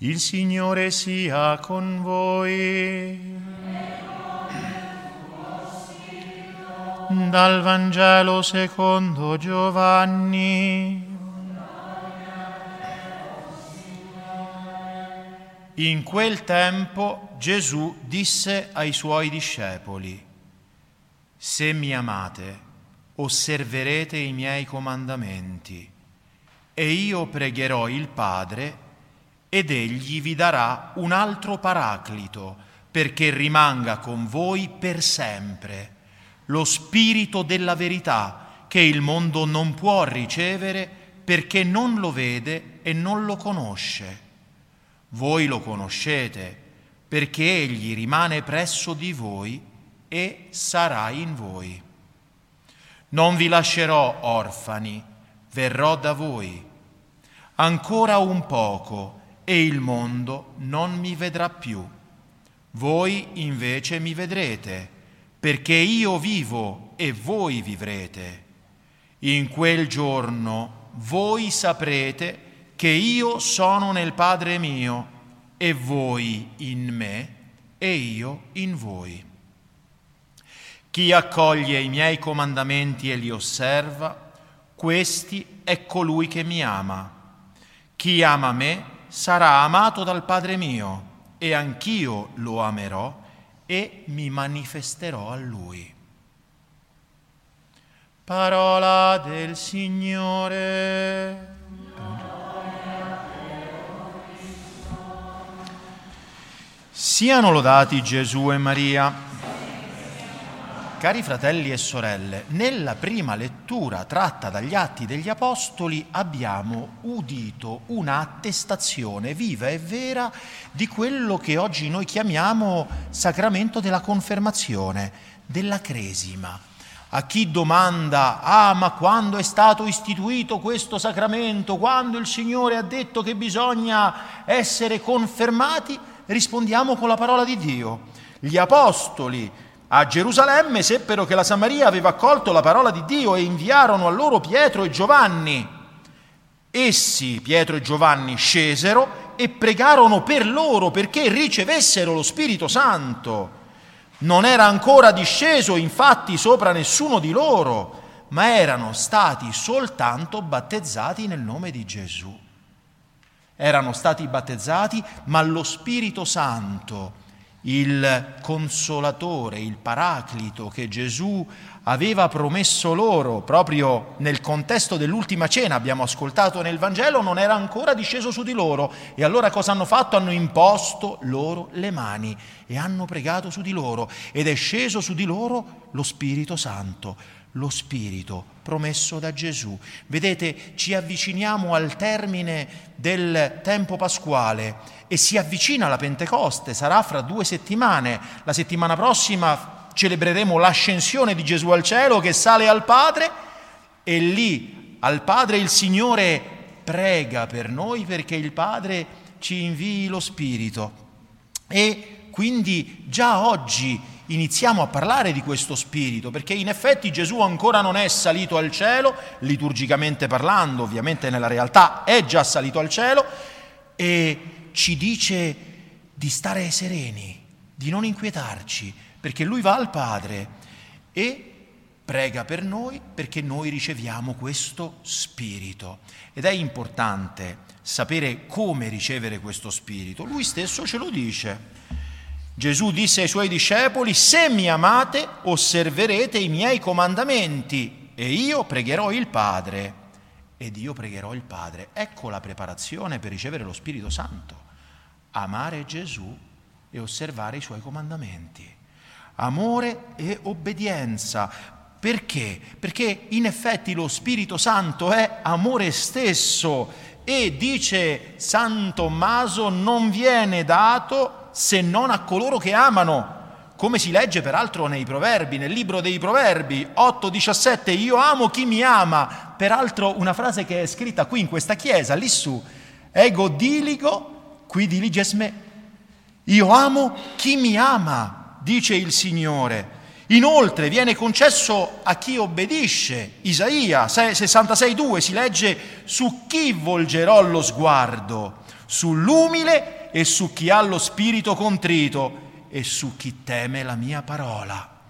Il Signore sia con voi. Dal Vangelo secondo Giovanni. In quel tempo Gesù disse ai suoi discepoli, Se mi amate, osserverete i miei comandamenti, e io pregherò il Padre, ed egli vi darà un altro paraclito perché rimanga con voi per sempre, lo spirito della verità che il mondo non può ricevere perché non lo vede e non lo conosce. Voi lo conoscete perché egli rimane presso di voi e sarà in voi. Non vi lascerò orfani, verrò da voi. Ancora un poco e il mondo non mi vedrà più. Voi invece mi vedrete, perché io vivo e voi vivrete. In quel giorno voi saprete che io sono nel Padre mio e voi in me e io in voi. Chi accoglie i miei comandamenti e li osserva, questi è colui che mi ama. Chi ama me, sarà amato dal Padre mio e anch'io lo amerò e mi manifesterò a lui. Parola del Signore. Siano lodati Gesù e Maria. Cari fratelli e sorelle, nella prima lettura tratta dagli Atti degli Apostoli abbiamo udito un'attestazione viva e vera di quello che oggi noi chiamiamo sacramento della confermazione, della cresima. A chi domanda, ah ma quando è stato istituito questo sacramento, quando il Signore ha detto che bisogna essere confermati, rispondiamo con la parola di Dio. Gli Apostoli, a Gerusalemme seppero che la Samaria aveva accolto la parola di Dio e inviarono a loro Pietro e Giovanni. Essi, Pietro e Giovanni, scesero e pregarono per loro perché ricevessero lo Spirito Santo. Non era ancora disceso infatti sopra nessuno di loro, ma erano stati soltanto battezzati nel nome di Gesù. Erano stati battezzati, ma lo Spirito Santo il consolatore, il paraclito che Gesù aveva promesso loro proprio nel contesto dell'ultima cena, abbiamo ascoltato nel Vangelo, non era ancora disceso su di loro. E allora cosa hanno fatto? Hanno imposto loro le mani e hanno pregato su di loro ed è sceso su di loro lo Spirito Santo lo Spirito promesso da Gesù. Vedete, ci avviciniamo al termine del tempo pasquale e si avvicina la Pentecoste, sarà fra due settimane. La settimana prossima celebreremo l'ascensione di Gesù al cielo che sale al Padre e lì al Padre il Signore prega per noi perché il Padre ci invii lo Spirito. E quindi già oggi iniziamo a parlare di questo spirito, perché in effetti Gesù ancora non è salito al cielo, liturgicamente parlando, ovviamente nella realtà è già salito al cielo, e ci dice di stare sereni, di non inquietarci, perché lui va al Padre e prega per noi perché noi riceviamo questo spirito. Ed è importante sapere come ricevere questo spirito. Lui stesso ce lo dice. Gesù disse ai suoi discepoli, se mi amate osserverete i miei comandamenti e io pregherò il Padre ed io pregherò il Padre. Ecco la preparazione per ricevere lo Spirito Santo. Amare Gesù e osservare i suoi comandamenti. Amore e obbedienza. Perché? Perché in effetti lo Spirito Santo è amore stesso e dice San Tommaso non viene dato se non a coloro che amano, come si legge peraltro nei proverbi, nel libro dei proverbi 8-17, io amo chi mi ama, peraltro una frase che è scritta qui in questa chiesa, lì su, ego diligo, qui diliges me, io amo chi mi ama, dice il Signore. Inoltre viene concesso a chi obbedisce. Isaia 66.2 si legge su chi volgerò lo sguardo, sull'umile e su chi ha lo spirito contrito e su chi teme la mia parola.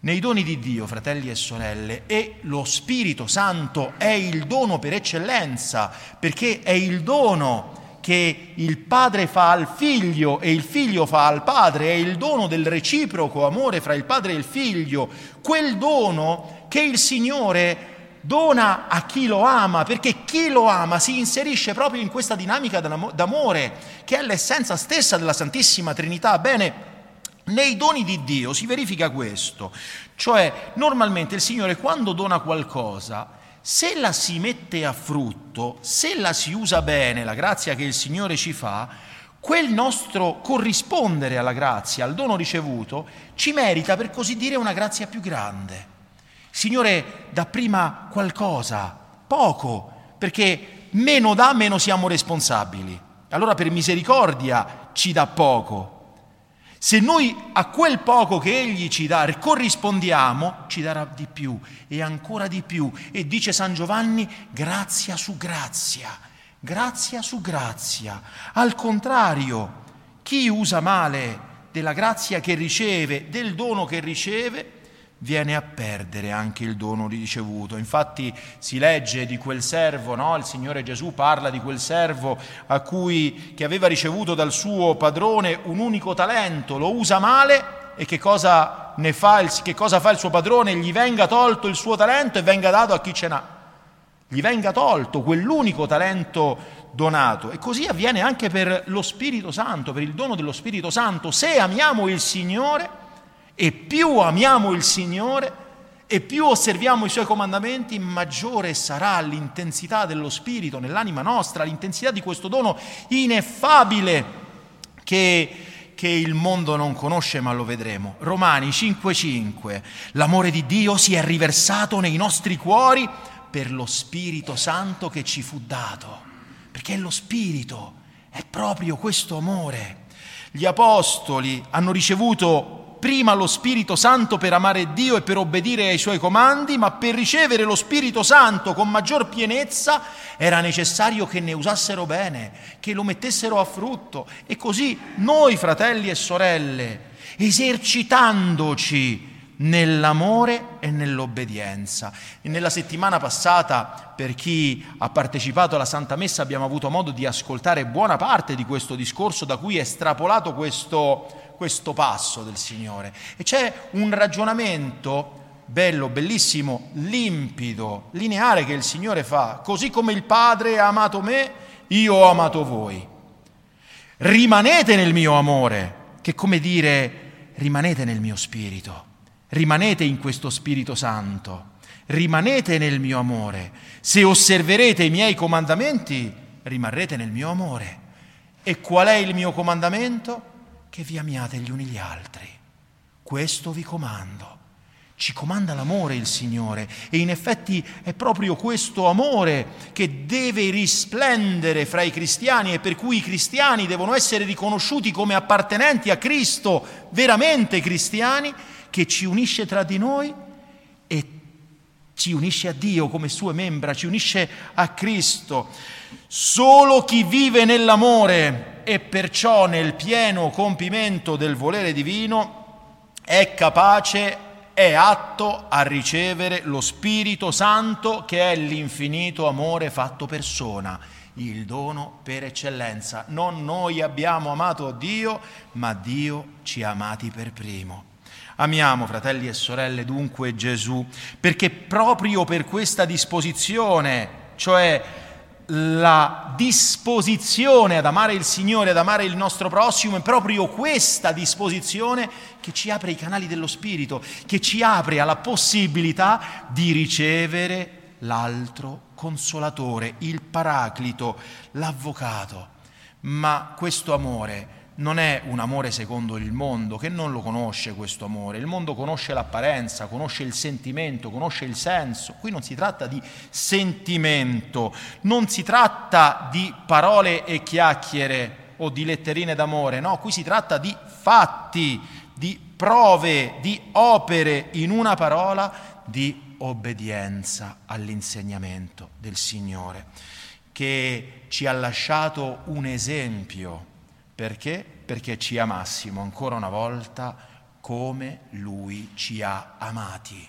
Nei doni di Dio, fratelli e sorelle, e lo Spirito Santo è il dono per eccellenza, perché è il dono che il padre fa al figlio e il figlio fa al padre, è il dono del reciproco amore fra il padre e il figlio, quel dono che il Signore dona a chi lo ama, perché chi lo ama si inserisce proprio in questa dinamica d'amore, che è l'essenza stessa della Santissima Trinità. Bene, nei doni di Dio si verifica questo, cioè normalmente il Signore quando dona qualcosa, se la si mette a frutto, se la si usa bene, la grazia che il Signore ci fa, quel nostro corrispondere alla grazia, al dono ricevuto, ci merita per così dire una grazia più grande. Signore dà prima qualcosa, poco, perché meno dà, meno siamo responsabili. Allora per misericordia ci dà poco, se noi a quel poco che Egli ci dà corrispondiamo, ci darà di più e ancora di più. E dice San Giovanni, grazia su grazia, grazia su grazia. Al contrario, chi usa male della grazia che riceve, del dono che riceve, viene a perdere anche il dono ricevuto. Infatti si legge di quel servo, no? il Signore Gesù parla di quel servo a cui, che aveva ricevuto dal suo padrone un unico talento, lo usa male e che cosa, fa che cosa fa il suo padrone? Gli venga tolto il suo talento e venga dato a chi ce n'ha. Gli venga tolto quell'unico talento donato. E così avviene anche per lo Spirito Santo, per il dono dello Spirito Santo. Se amiamo il Signore, e più amiamo il Signore e più osserviamo i Suoi comandamenti, maggiore sarà l'intensità dello Spirito nell'anima nostra, l'intensità di questo dono ineffabile che, che il mondo non conosce ma lo vedremo. Romani 5:5, l'amore di Dio si è riversato nei nostri cuori per lo Spirito Santo che ci fu dato, perché lo Spirito è proprio questo amore. Gli apostoli hanno ricevuto prima lo Spirito Santo per amare Dio e per obbedire ai suoi comandi, ma per ricevere lo Spirito Santo con maggior pienezza era necessario che ne usassero bene, che lo mettessero a frutto. E così noi, fratelli e sorelle, esercitandoci nell'amore e nell'obbedienza. E nella settimana passata, per chi ha partecipato alla Santa Messa, abbiamo avuto modo di ascoltare buona parte di questo discorso da cui è estrapolato questo questo passo del Signore. E c'è un ragionamento bello, bellissimo, limpido, lineare che il Signore fa. Così come il Padre ha amato me, io ho amato voi. Rimanete nel mio amore, che come dire rimanete nel mio spirito, rimanete in questo Spirito Santo, rimanete nel mio amore. Se osserverete i miei comandamenti, rimarrete nel mio amore. E qual è il mio comandamento? Che vi amiate gli uni gli altri. Questo vi comando. Ci comanda l'amore il Signore e in effetti è proprio questo amore che deve risplendere fra i cristiani e per cui i cristiani devono essere riconosciuti come appartenenti a Cristo, veramente cristiani, che ci unisce tra di noi e ci unisce a Dio come sue membra, ci unisce a Cristo. Solo chi vive nell'amore e perciò nel pieno compimento del volere divino è capace, è atto a ricevere lo Spirito Santo che è l'infinito amore fatto persona, il dono per eccellenza. Non noi abbiamo amato Dio, ma Dio ci ha amati per primo. Amiamo, fratelli e sorelle, dunque Gesù, perché proprio per questa disposizione, cioè la disposizione ad amare il Signore, ad amare il nostro prossimo, è proprio questa disposizione che ci apre i canali dello Spirito, che ci apre alla possibilità di ricevere l'altro consolatore, il paraclito, l'avvocato. Ma questo amore non è un amore secondo il mondo, che non lo conosce questo amore. Il mondo conosce l'apparenza, conosce il sentimento, conosce il senso. Qui non si tratta di sentimento, non si tratta di parole e chiacchiere o di letterine d'amore, no, qui si tratta di fatti, di prove, di opere, in una parola, di obbedienza all'insegnamento del Signore, che ci ha lasciato un esempio. Perché? Perché ci amassimo ancora una volta come Lui ci ha amati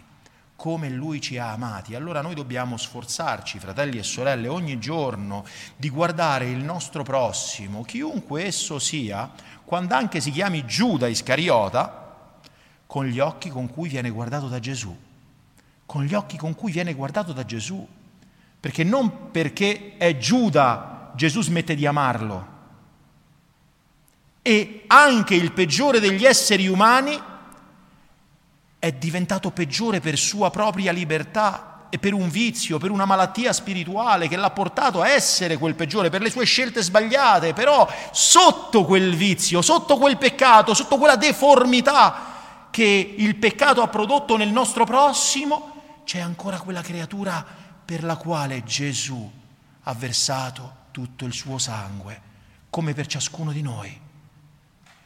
come Lui ci ha amati. Allora noi dobbiamo sforzarci, fratelli e sorelle, ogni giorno di guardare il nostro prossimo, chiunque esso sia, quando anche si chiami Giuda Iscariota, con gli occhi con cui viene guardato da Gesù. Con gli occhi con cui viene guardato da Gesù. Perché non perché è Giuda Gesù smette di amarlo. E anche il peggiore degli esseri umani è diventato peggiore per sua propria libertà e per un vizio, per una malattia spirituale che l'ha portato a essere quel peggiore, per le sue scelte sbagliate, però sotto quel vizio, sotto quel peccato, sotto quella deformità che il peccato ha prodotto nel nostro prossimo, c'è ancora quella creatura per la quale Gesù ha versato tutto il suo sangue, come per ciascuno di noi,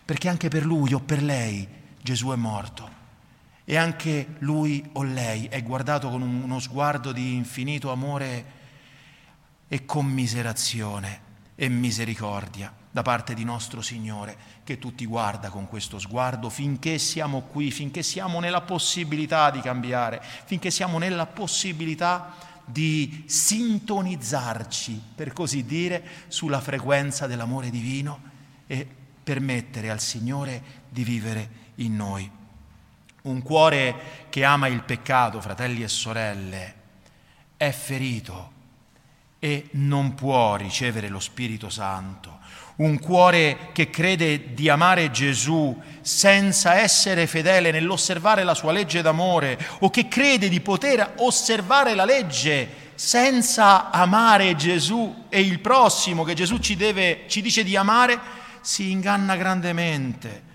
perché anche per lui o per lei Gesù è morto. E anche lui o lei è guardato con uno sguardo di infinito amore e commiserazione e misericordia da parte di nostro Signore, che tutti guarda con questo sguardo finché siamo qui, finché siamo nella possibilità di cambiare, finché siamo nella possibilità di sintonizzarci, per così dire, sulla frequenza dell'amore divino e permettere al Signore di vivere in noi. Un cuore che ama il peccato, fratelli e sorelle, è ferito e non può ricevere lo Spirito Santo. Un cuore che crede di amare Gesù senza essere fedele nell'osservare la sua legge d'amore o che crede di poter osservare la legge senza amare Gesù e il prossimo che Gesù ci, deve, ci dice di amare, si inganna grandemente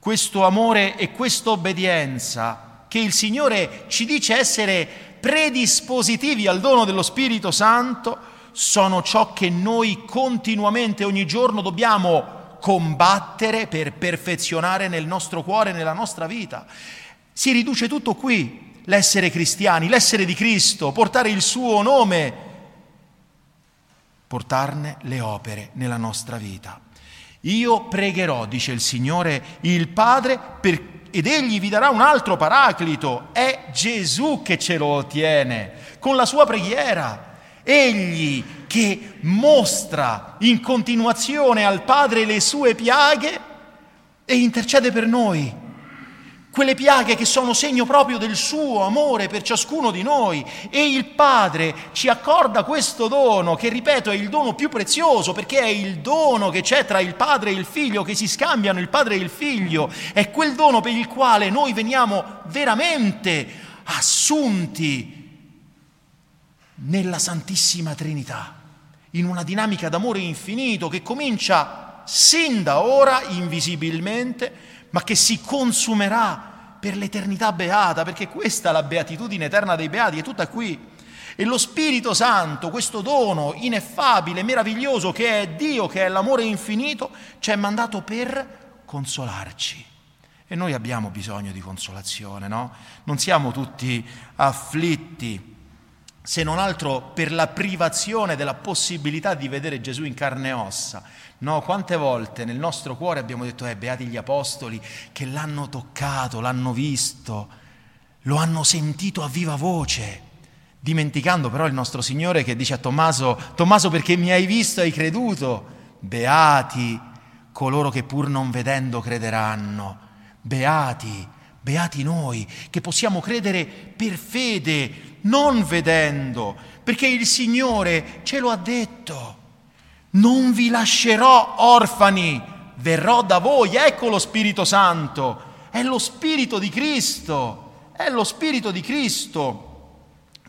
questo amore e questa obbedienza che il Signore ci dice essere predispositivi al dono dello Spirito Santo, sono ciò che noi continuamente, ogni giorno dobbiamo combattere per perfezionare nel nostro cuore, nella nostra vita. Si riduce tutto qui, l'essere cristiani, l'essere di Cristo, portare il suo nome, portarne le opere nella nostra vita. Io pregherò, dice il Signore, il Padre, per, ed egli vi darà un altro paraclito. È Gesù che ce lo ottiene con la sua preghiera. Egli che mostra in continuazione al Padre le sue piaghe e intercede per noi quelle piaghe che sono segno proprio del suo amore per ciascuno di noi. E il Padre ci accorda questo dono che ripeto è il dono più prezioso perché è il dono che c'è tra il Padre e il Figlio che si scambiano il Padre e il Figlio. È quel dono per il quale noi veniamo veramente assunti nella Santissima Trinità in una dinamica d'amore infinito che comincia sin da ora invisibilmente ma che si consumerà per l'eternità beata, perché questa è la beatitudine eterna dei beati, è tutta qui. E lo Spirito Santo, questo dono ineffabile, meraviglioso che è Dio, che è l'amore infinito, ci è mandato per consolarci. E noi abbiamo bisogno di consolazione, no? Non siamo tutti afflitti, se non altro per la privazione della possibilità di vedere Gesù in carne e ossa. No, quante volte nel nostro cuore abbiamo detto, eh, beati gli apostoli che l'hanno toccato, l'hanno visto, lo hanno sentito a viva voce, dimenticando però il nostro Signore che dice a Tommaso, Tommaso perché mi hai visto hai creduto, beati coloro che pur non vedendo crederanno, beati, beati noi che possiamo credere per fede, non vedendo, perché il Signore ce lo ha detto. Non vi lascerò orfani, verrò da voi. Ecco lo Spirito Santo. È lo Spirito di Cristo. È lo Spirito di Cristo.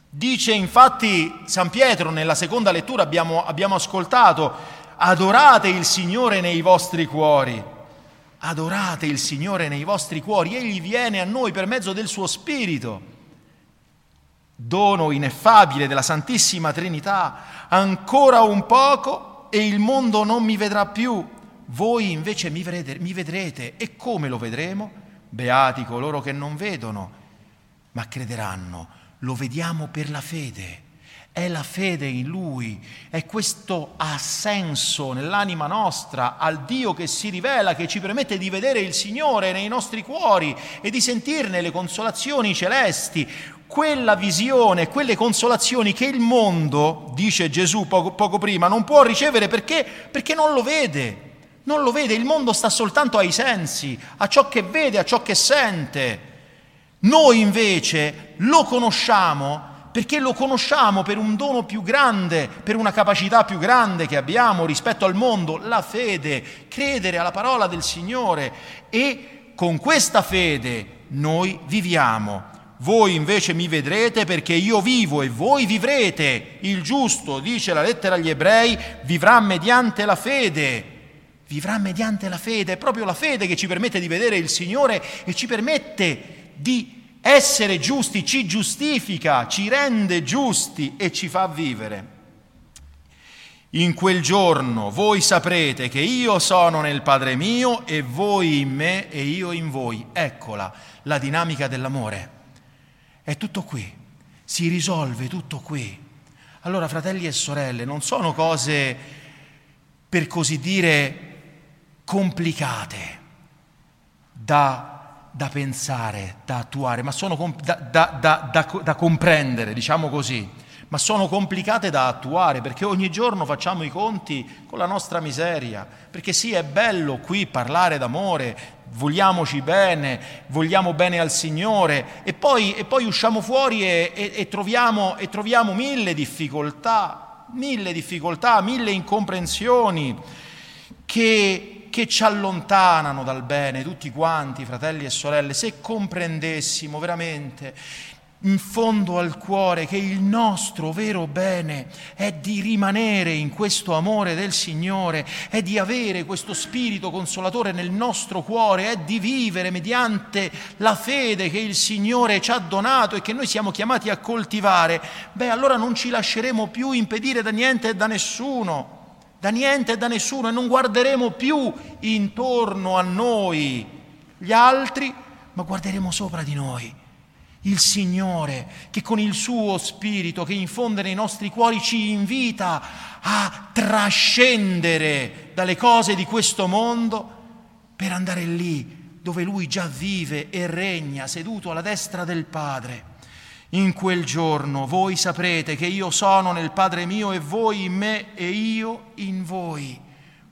Dice infatti San Pietro nella seconda lettura abbiamo, abbiamo ascoltato, adorate il Signore nei vostri cuori. Adorate il Signore nei vostri cuori. Egli viene a noi per mezzo del suo Spirito dono ineffabile della Santissima Trinità, ancora un poco e il mondo non mi vedrà più, voi invece mi vedrete, mi vedrete. E come lo vedremo? beati coloro che non vedono, ma crederanno. Lo vediamo per la fede. È la fede in Lui, è questo assenso nell'anima nostra al Dio che si rivela, che ci permette di vedere il Signore nei nostri cuori e di sentirne le consolazioni celesti, quella visione, quelle consolazioni che il mondo, dice Gesù poco, poco prima, non può ricevere perché, perché non lo vede. Non lo vede, il mondo sta soltanto ai sensi, a ciò che vede, a ciò che sente. Noi invece lo conosciamo perché lo conosciamo per un dono più grande, per una capacità più grande che abbiamo rispetto al mondo, la fede, credere alla parola del Signore e con questa fede noi viviamo. Voi invece mi vedrete perché io vivo e voi vivrete. Il giusto, dice la lettera agli ebrei, vivrà mediante la fede. Vivrà mediante la fede, è proprio la fede che ci permette di vedere il Signore e ci permette di essere giusti ci giustifica, ci rende giusti e ci fa vivere. In quel giorno voi saprete che io sono nel Padre mio e voi in me e io in voi. Eccola la dinamica dell'amore. È tutto qui, si risolve tutto qui. Allora, fratelli e sorelle, non sono cose, per così dire, complicate da da pensare, da attuare, ma sono da, da, da, comprendere, diciamo così, ma sono complicate da attuare perché ogni giorno facciamo i conti con la nostra miseria, perché sì, è bello qui parlare d'amore, vogliamoci bene, vogliamo bene al Signore e poi, e poi usciamo fuori e, e, e, troviamo, e troviamo mille difficoltà, mille difficoltà, mille incomprensioni che che ci allontanano dal bene, tutti quanti, fratelli e sorelle, se comprendessimo veramente in fondo al cuore che il nostro vero bene è di rimanere in questo amore del Signore, è di avere questo spirito consolatore nel nostro cuore, è di vivere mediante la fede che il Signore ci ha donato e che noi siamo chiamati a coltivare, beh allora non ci lasceremo più impedire da niente e da nessuno da niente e da nessuno e non guarderemo più intorno a noi gli altri, ma guarderemo sopra di noi il Signore che con il suo spirito che infonde nei nostri cuori ci invita a trascendere dalle cose di questo mondo per andare lì dove Lui già vive e regna seduto alla destra del Padre. In quel giorno voi saprete che io sono nel Padre mio e voi in me e io in voi.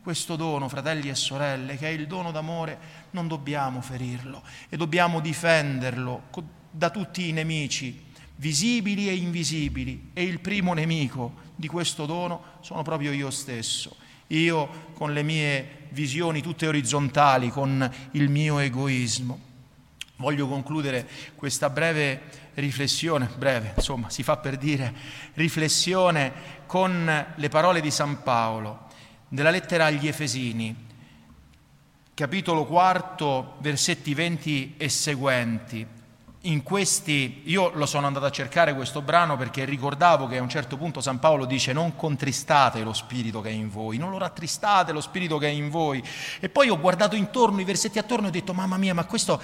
Questo dono, fratelli e sorelle, che è il dono d'amore, non dobbiamo ferirlo e dobbiamo difenderlo da tutti i nemici, visibili e invisibili. E il primo nemico di questo dono sono proprio io stesso. Io con le mie visioni tutte orizzontali, con il mio egoismo. Voglio concludere questa breve riflessione, breve, insomma, si fa per dire, riflessione con le parole di San Paolo nella lettera agli Efesini, capitolo quarto, versetti 20 e seguenti. In questi, io lo sono andato a cercare questo brano perché ricordavo che a un certo punto San Paolo dice non contristate lo spirito che è in voi, non lo rattristate lo spirito che è in voi. E poi ho guardato intorno, i versetti attorno e ho detto mamma mia, ma questo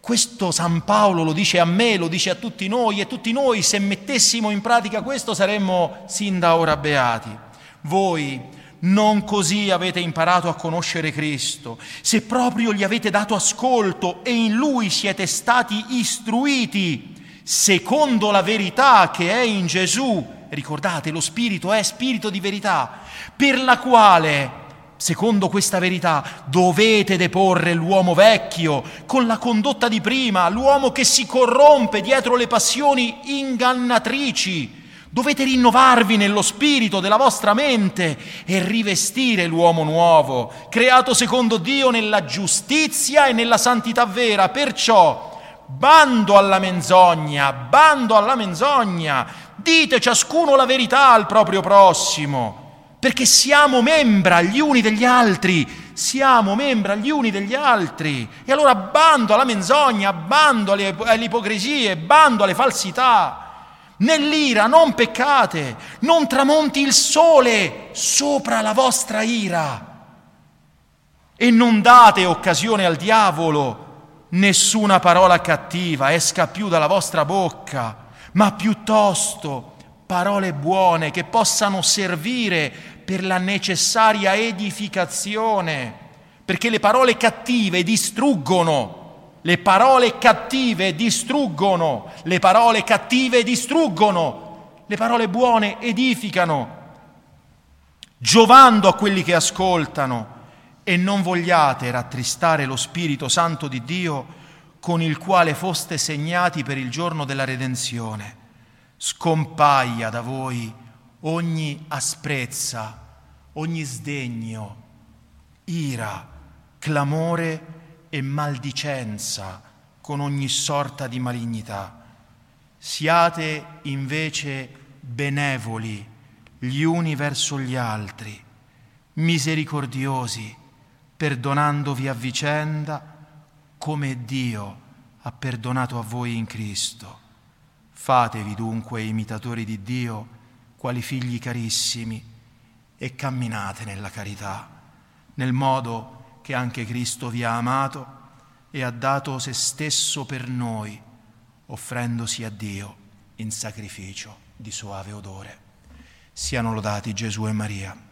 questo San Paolo lo dice a me, lo dice a tutti noi e tutti noi se mettessimo in pratica questo saremmo sin da ora beati. Voi non così avete imparato a conoscere Cristo, se proprio gli avete dato ascolto e in Lui siete stati istruiti secondo la verità che è in Gesù. Ricordate, lo Spirito è Spirito di verità, per la quale Secondo questa verità dovete deporre l'uomo vecchio con la condotta di prima, l'uomo che si corrompe dietro le passioni ingannatrici. Dovete rinnovarvi nello spirito della vostra mente e rivestire l'uomo nuovo, creato secondo Dio nella giustizia e nella santità vera. Perciò, bando alla menzogna, bando alla menzogna, dite ciascuno la verità al proprio prossimo perché siamo membra gli uni degli altri, siamo membra gli uni degli altri. E allora bando alla menzogna, bando alle, alle ipocrisie, bando alle falsità. Nell'ira non peccate, non tramonti il sole sopra la vostra ira. E non date occasione al diavolo, nessuna parola cattiva esca più dalla vostra bocca, ma piuttosto parole buone che possano servire per la necessaria edificazione, perché le parole cattive distruggono. Le parole cattive distruggono, le parole cattive distruggono, le parole buone edificano, giovando a quelli che ascoltano e non vogliate rattristare lo Spirito Santo di Dio con il quale foste segnati per il giorno della redenzione. Scompaia da voi ogni asprezza, ogni sdegno, ira, clamore e maldicenza con ogni sorta di malignità. Siate invece benevoli gli uni verso gli altri, misericordiosi, perdonandovi a vicenda come Dio ha perdonato a voi in Cristo. Fatevi dunque imitatori di Dio, quali figli carissimi, e camminate nella carità, nel modo che anche Cristo vi ha amato e ha dato se stesso per noi, offrendosi a Dio in sacrificio di soave odore. Siano lodati Gesù e Maria.